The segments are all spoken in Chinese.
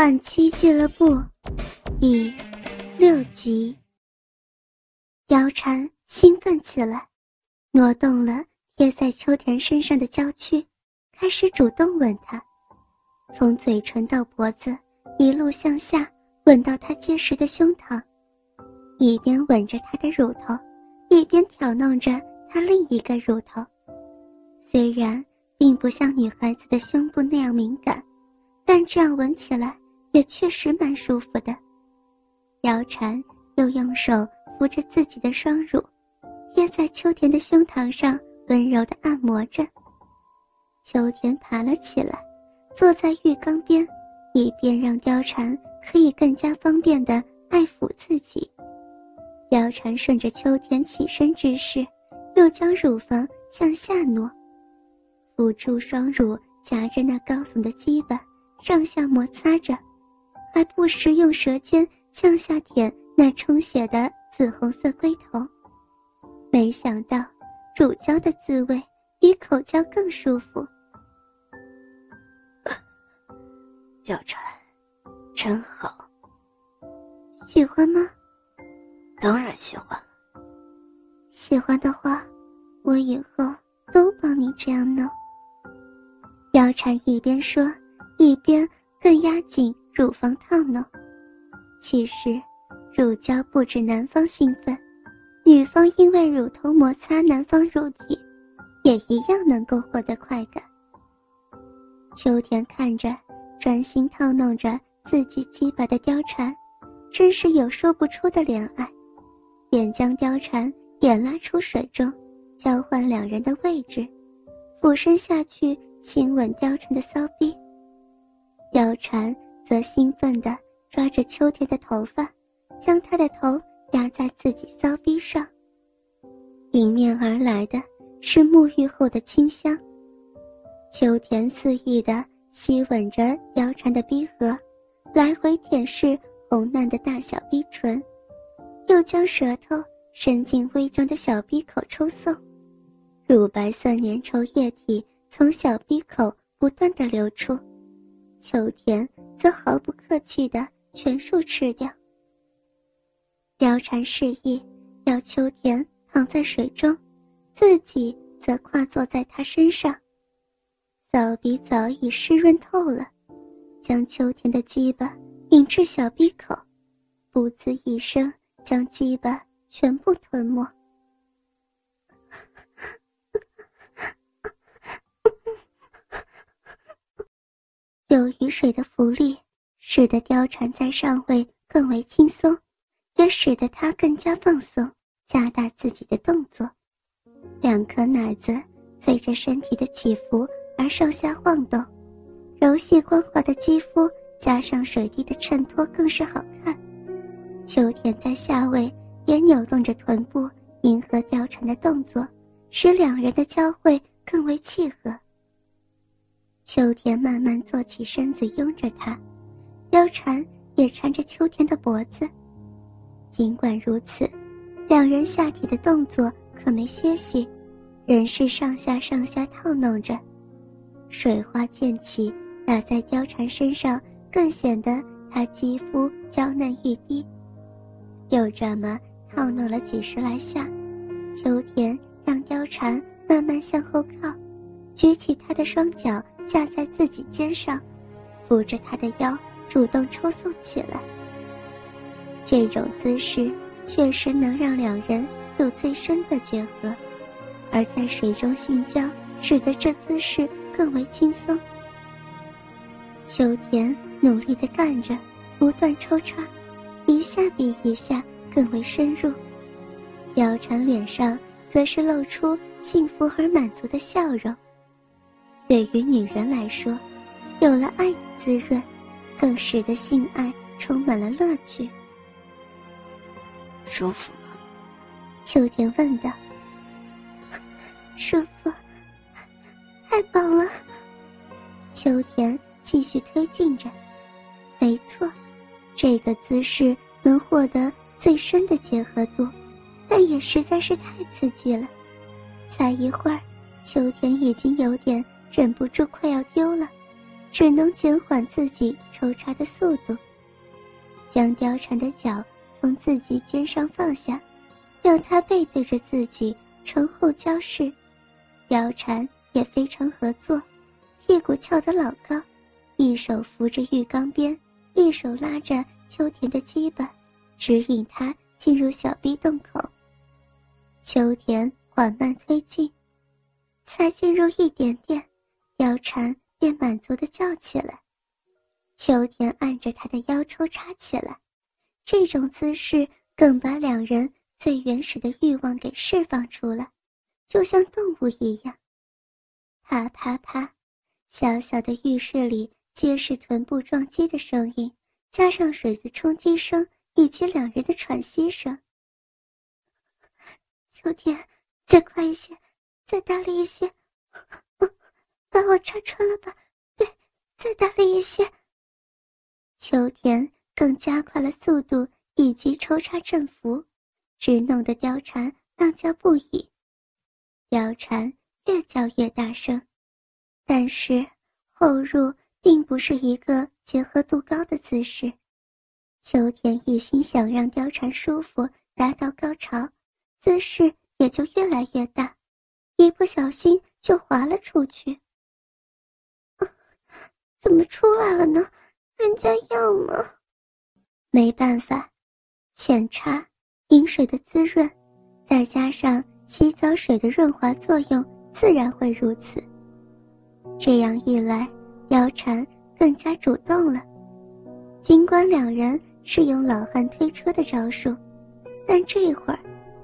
换妻俱乐部第六集。貂蝉兴奋起来，挪动了贴在秋田身上的娇躯，开始主动吻他，从嘴唇到脖子，一路向下吻到他结实的胸膛，一边吻着他的乳头，一边挑弄着他另一个乳头。虽然并不像女孩子的胸部那样敏感。但这样吻起来也确实蛮舒服的。貂蝉又用手扶着自己的双乳，贴在秋田的胸膛上，温柔地按摩着。秋田爬了起来，坐在浴缸边，以便让貂蝉可以更加方便地爱抚自己。貂蝉顺着秋田起身之势，又将乳房向下挪，辅助双乳夹着那高耸的鸡巴。上下摩擦着，还不时用舌尖向下舔那充血的紫红色龟头。没想到，乳胶的滋味比口胶更舒服。貂蝉，真好。喜欢吗？当然喜欢。喜欢的话，我以后都帮你这样弄。貂蝉一边说。一边更压紧乳房套弄，其实乳胶不止男方兴奋，女方因为乳头摩擦男方乳体，也一样能够获得快感。秋田看着专心套弄着自己鸡巴的貂蝉，真是有说不出的怜爱，便将貂蝉也拉出水中，交换两人的位置，俯身下去亲吻貂蝉的骚逼。貂蝉则兴奋地抓着秋田的头发，将他的头压在自己骚逼上。迎面而来的是沐浴后的清香。秋田肆意地吸吻着腰缠的逼核，来回舔舐红嫩的大小逼唇，又将舌头伸进微张的小逼口抽送，乳白色粘稠液体从小逼口不断地流出。秋田则毫不客气地全数吃掉。貂蝉示意要秋田躺在水中，自己则跨坐在他身上。骚逼早已湿润透了，将秋田的鸡巴引至小鼻口，不呲一声将鸡巴全部吞没。由于水的浮力，使得貂蝉在上位更为轻松，也使得她更加放松，加大自己的动作。两颗奶子随着身体的起伏而上下晃动，柔细光滑的肌肤加上水滴的衬托，更是好看。秋田在下位也扭动着臀部，迎合貂蝉的动作，使两人的交汇更为契合。秋田慢慢坐起身子，拥着他，貂蝉也缠着秋田的脖子。尽管如此，两人下体的动作可没歇息，仍是上下上下套弄着。水花溅起，打在貂蝉身上，更显得她肌肤娇嫩欲滴。又这么套弄了几十来下，秋田让貂蝉慢慢向后靠，举起她的双脚。架在自己肩上，扶着他的腰，主动抽送起来。这种姿势确实能让两人有最深的结合，而在水中性交，使得这姿势更为轻松。秋田努力地干着，不断抽插，一下比一下更为深入。貂蝉脸上则是露出幸福而满足的笑容。对于女人来说，有了爱的滋润，更使得性爱充满了乐趣。舒服吗？秋田问道。舒服，太棒了。秋田继续推进着。没错，这个姿势能获得最深的结合度，但也实在是太刺激了。才一会儿，秋田已经有点。忍不住快要丢了，只能减缓自己抽插的速度，将貂蝉的脚从自己肩上放下，让她背对着自己，呈后交视。貂蝉也非常合作，屁股翘得老高，一手扶着浴缸边，一手拉着秋田的鸡巴，指引他进入小逼洞口。秋田缓慢推进，才进入一点点，貂蝉便满足的叫起来。秋田按着他的腰抽插起来，这种姿势更把两人最原始的欲望给释放出来，就像动物一样。啪啪啪，小小的浴室里皆是臀部撞击的声音，加上水的冲击声以及两人的喘息声。秋田，再快一些，再大力一些，把我插穿了吧！对，再大力一些。秋田更加快了速度以及抽插振幅，直弄得貂蝉浪叫不已。貂蝉越叫越大声，但是后入并不是一个结合度高的姿势。秋田一心想让貂蝉舒服，达到高潮。姿势也就越来越大，一不小心就滑了出去。怎么出来了呢？人家要吗？没办法，浅茶饮水的滋润，再加上洗澡水的润滑作用，自然会如此。这样一来，貂蝉更加主动了。尽管两人是用老汉推车的招数，但这会儿。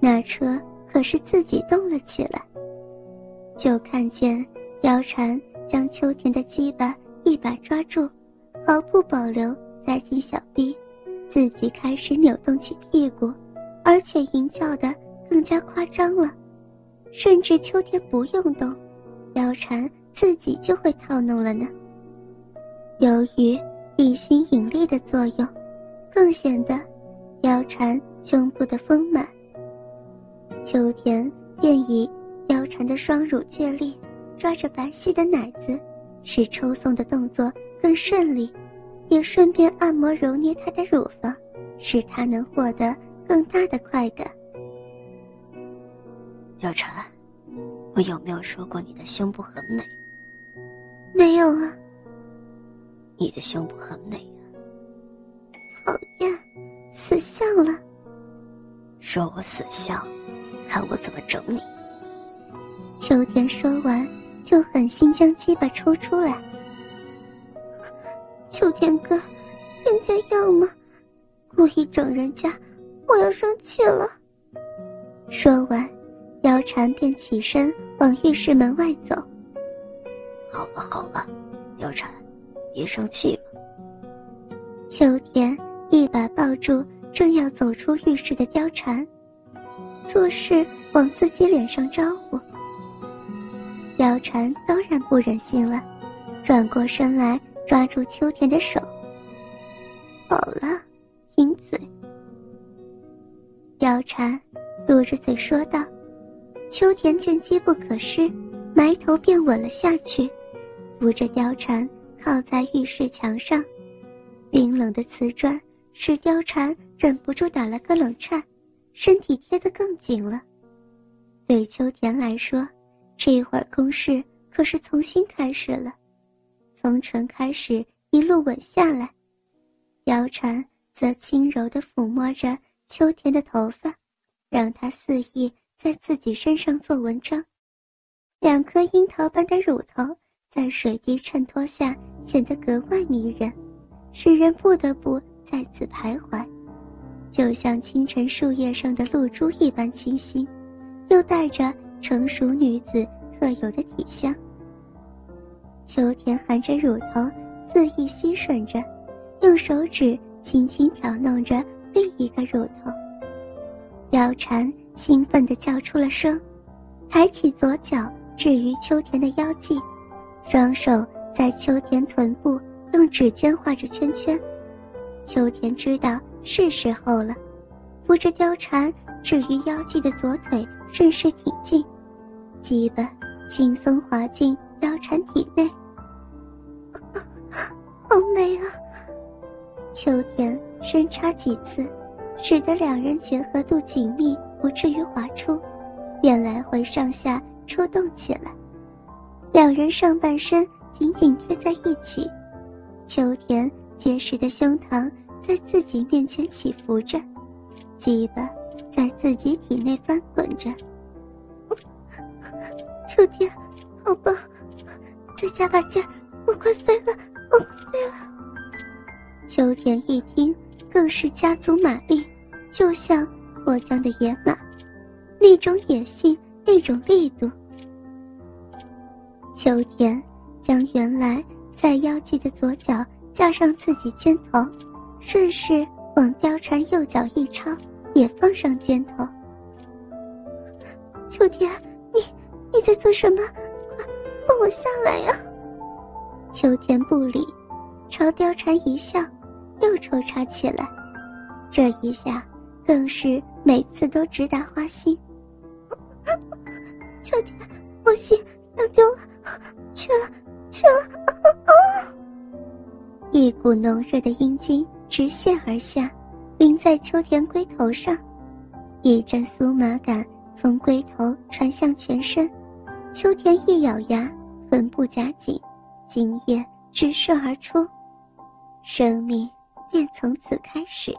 那车可是自己动了起来，就看见貂蝉将秋田的鸡巴一把抓住，毫不保留塞进小臂，自己开始扭动起屁股，而且淫叫的更加夸张了，甚至秋天不用动，貂蝉自己就会套弄了呢。由于地心引力的作用，更显得貂蝉胸部的丰满。秋天便以貂蝉的双乳借力，抓着白皙的奶子，使抽送的动作更顺利，也顺便按摩揉捏她的乳房，使她能获得更大的快感。貂蝉，我有没有说过你的胸部很美？没有啊。你的胸部很美啊。讨厌，死相了。说我死相。看我怎么整你！秋天说完，就狠心将鸡巴抽出来。秋天哥，人家要吗？故意整人家，我要生气了。说完，貂蝉便起身往浴室门外走。好了好了，貂蝉，别生气了。秋田一把抱住正要走出浴室的貂蝉。做事往自己脸上招呼，貂蝉当然不忍心了，转过身来抓住秋田的手。好了，贫嘴。貂蝉嘟着嘴说道。秋田见机不可失，埋头便吻了下去，扶着貂蝉靠在浴室墙上，冰冷的瓷砖使貂蝉忍不住打了个冷颤。身体贴得更紧了。对秋田来说，这会儿攻势可是重新开始了，从唇开始一路吻下来，貂蝉则轻柔地抚摸着秋田的头发，让他肆意在自己身上做文章。两颗樱桃般的乳头在水滴衬托下显得格外迷人，使人不得不在此徘徊。就像清晨树叶上的露珠一般清新，又带着成熟女子特有的体香。秋田含着乳头，肆意吸吮着，用手指轻轻挑弄着另一个乳头。貂蝉兴奋地叫出了声，抬起左脚置于秋田的腰际，双手在秋田臀部用指尖画着圈圈。秋田知道。是时候了，扶着貂蝉置于腰际的左腿顺势挺进，基本轻松滑进貂蝉体内。好美啊！秋田深插几次，使得两人结合度紧密，不至于滑出，便来回上下抽动起来。两人上半身紧紧贴在一起，秋田结实的胸膛在自己面前起伏着，鸡巴在自己体内翻滚着。秋田，好棒！再加把劲，我快飞了，我快飞了！秋田一听，更是加足马力，就像脱缰的野马，那种野性，那种力度。秋田将原来在腰际的左脚架上自己肩头，顺势往貂蝉右脚一抄，也放上肩头。秋田，你你在做什么？快放我下来呀！秋田不理，朝貂蝉一笑。又抽插起来，这一下更是每次都直达花心。秋天，我心要丢了，去了，去了！一股浓热的阴茎直线而下，淋在秋田龟头上，一阵酥麻感从龟头传向全身。秋田一咬牙，臀部夹紧，精液直射而出，生命。便从此开始。